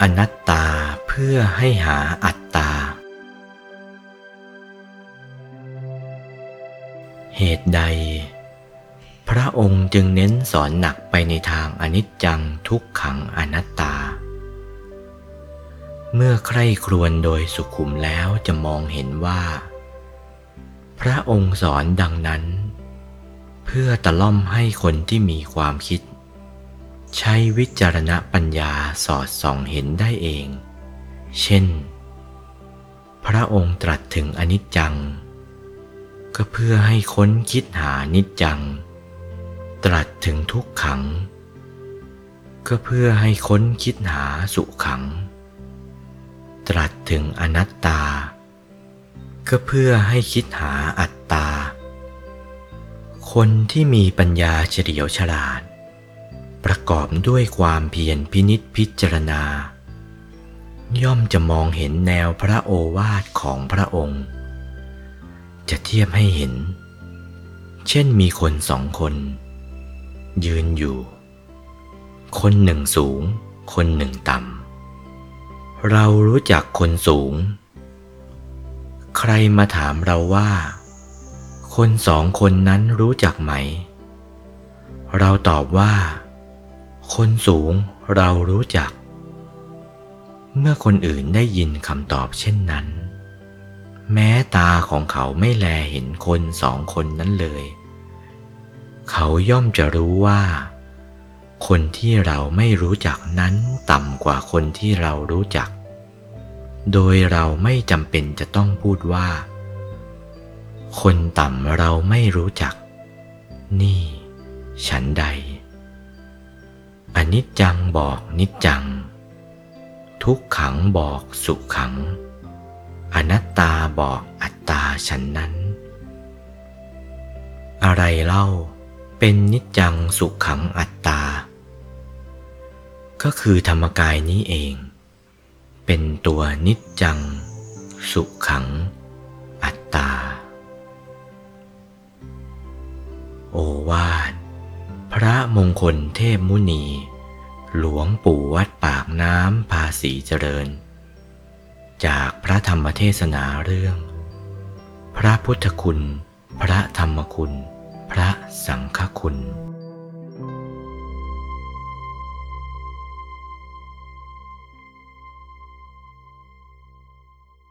อนัตตาเพื่อให้หาอัตตา เหตุใด พระองค์จึงเน้นสอนหนักไปในทางอนิจจังทุกขังอนัตตา เมื่อใคร่ครวญโดยสุขุมแล้วจะมองเห็นว่า พระองค์สอนดังนั้น เพื่อตะล่อมให้คนที่มีความคิด ใช้วิจารณปัญญาสอดส่องเห็นได้เอง เช่น พระองค์ตรัสถึงอนิจจัง ก็เพื่อให้ค้นคิดหานิจจัง ตรัสถึงทุกขัง ก็เพื่อให้ค้นคิดหาสุขัง ตรัสถึงอนัตตา ก็เพื่อให้คิดหาอัตตา คนที่มีปัญญาเฉลียวฉลาด ประกอบด้วยความเพียรพินิษพิจารณา ย่อมจะมองเห็นแนวพระโอวาทของพระองค์ จะเทียบให้เห็น เช่นมีคนสองคน ยืนอยู่ คนหนึ่งสูง คนหนึ่งต่ำ เรารู้จักคนสูง ใครมาถามเราว่า คนสองคนนั้นรู้จักไหม เราตอบว่า คนสูงเรารู้จัก เมื่อคนอื่นได้ยินคำตอบเช่นนั้น แม้ตาของเขาไม่แลเห็นคนสองคนนั้นเลย เขาย่อมจะรู้ว่า คนที่เราไม่รู้จักนั้นต่ำกว่าคนที่เรารู้จัก โดยเราไม่จำเป็นจะต้องพูดว่า คนต่ำเราไม่รู้จัก นี่ ฉันใด นิจจังบอกนิจจัง ทุกขังบอกสุขขัง อนัตตาบอกอัตตาฉันนั้น อะไรเล่าเป็นนิจจังสุขขังอัตตา ก็คือธรรมกายนี้เอง เป็นตัวนิจจัง สุขัง อัตตา โอวาทพระมงคลเทพมุนี หลวงปู่วัดปากน้ำภาษีเจริญ จากพระธรรมเทศนาเรื่อง พระพุทธคุณ พระธรรมคุณ พระสังฆคุณ